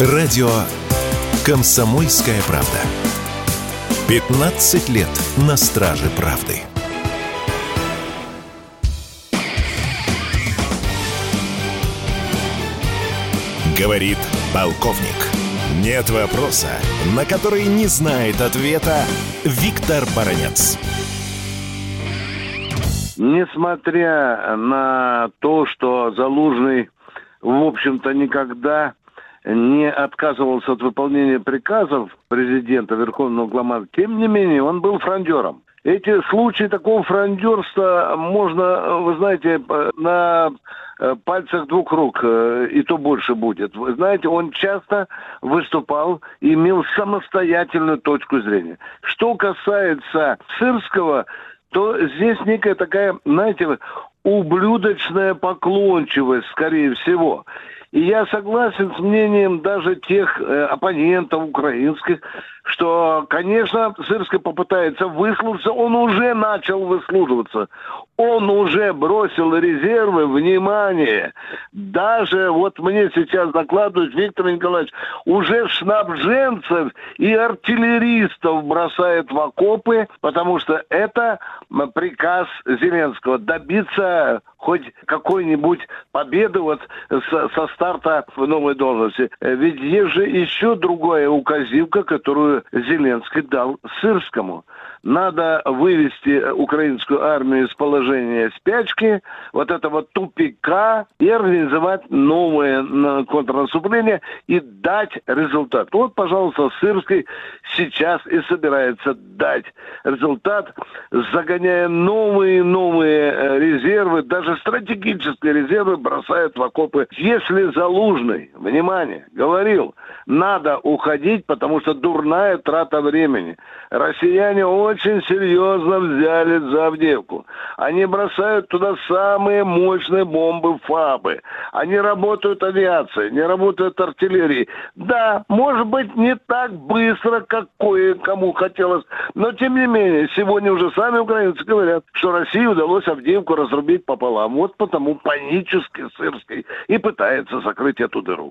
Радио «Комсомольская правда». 15 лет на страже правды. Говорит полковник. Нет вопроса, на который не знает ответа Виктор Баранец. Несмотря на то, что Залужный, в общем-то, никогда не отказывался от выполнения приказов президента Верховного главмада, тем не менее он был фрондером. Эти случаи такого фрондерства можно, вы знаете, на э, пальцах двух рук, э, и то больше будет. Вы знаете, он часто выступал и имел самостоятельную точку зрения. Что касается Сырского, то здесь некая такая, знаете, ублюдочная поклончивость, скорее всего. И я согласен с мнением даже тех э, оппонентов украинских, что, конечно, Сырский попытается выслужиться, он уже начал выслуживаться, он уже бросил резервы, внимание, даже вот мне сейчас докладывают Виктор Николаевич, уже снабженцев и артиллеристов бросает в окопы, потому что это приказ Зеленского добиться хоть какой-нибудь победы вот со, со старта в новой должности. Ведь есть же еще другая указивка, которую Зеленский дал Сырскому. Надо вывести украинскую армию из положения спячки, вот этого тупика, и организовать новое контрнаступление и дать результат. Вот, пожалуйста, Сырский сейчас и собирается дать результат, загоняя новые-новые э, резервы, даже стратегические резервы бросают в окопы. Если Залужный, внимание, говорил, надо уходить, потому что дурная трата времени. Россияне очень серьезно взяли за Авдеевку. Они бросают туда самые мощные бомбы ФАБы. Они работают авиацией, не работают артиллерией. Да, может быть, не так быстро, как кое-кому хотелось, но тем не менее, сегодня уже сами украинцы говорят, что России удалось Авдеевку разрубить пополам. Вот потому панически Сырский и пытается закрыть эту дыру.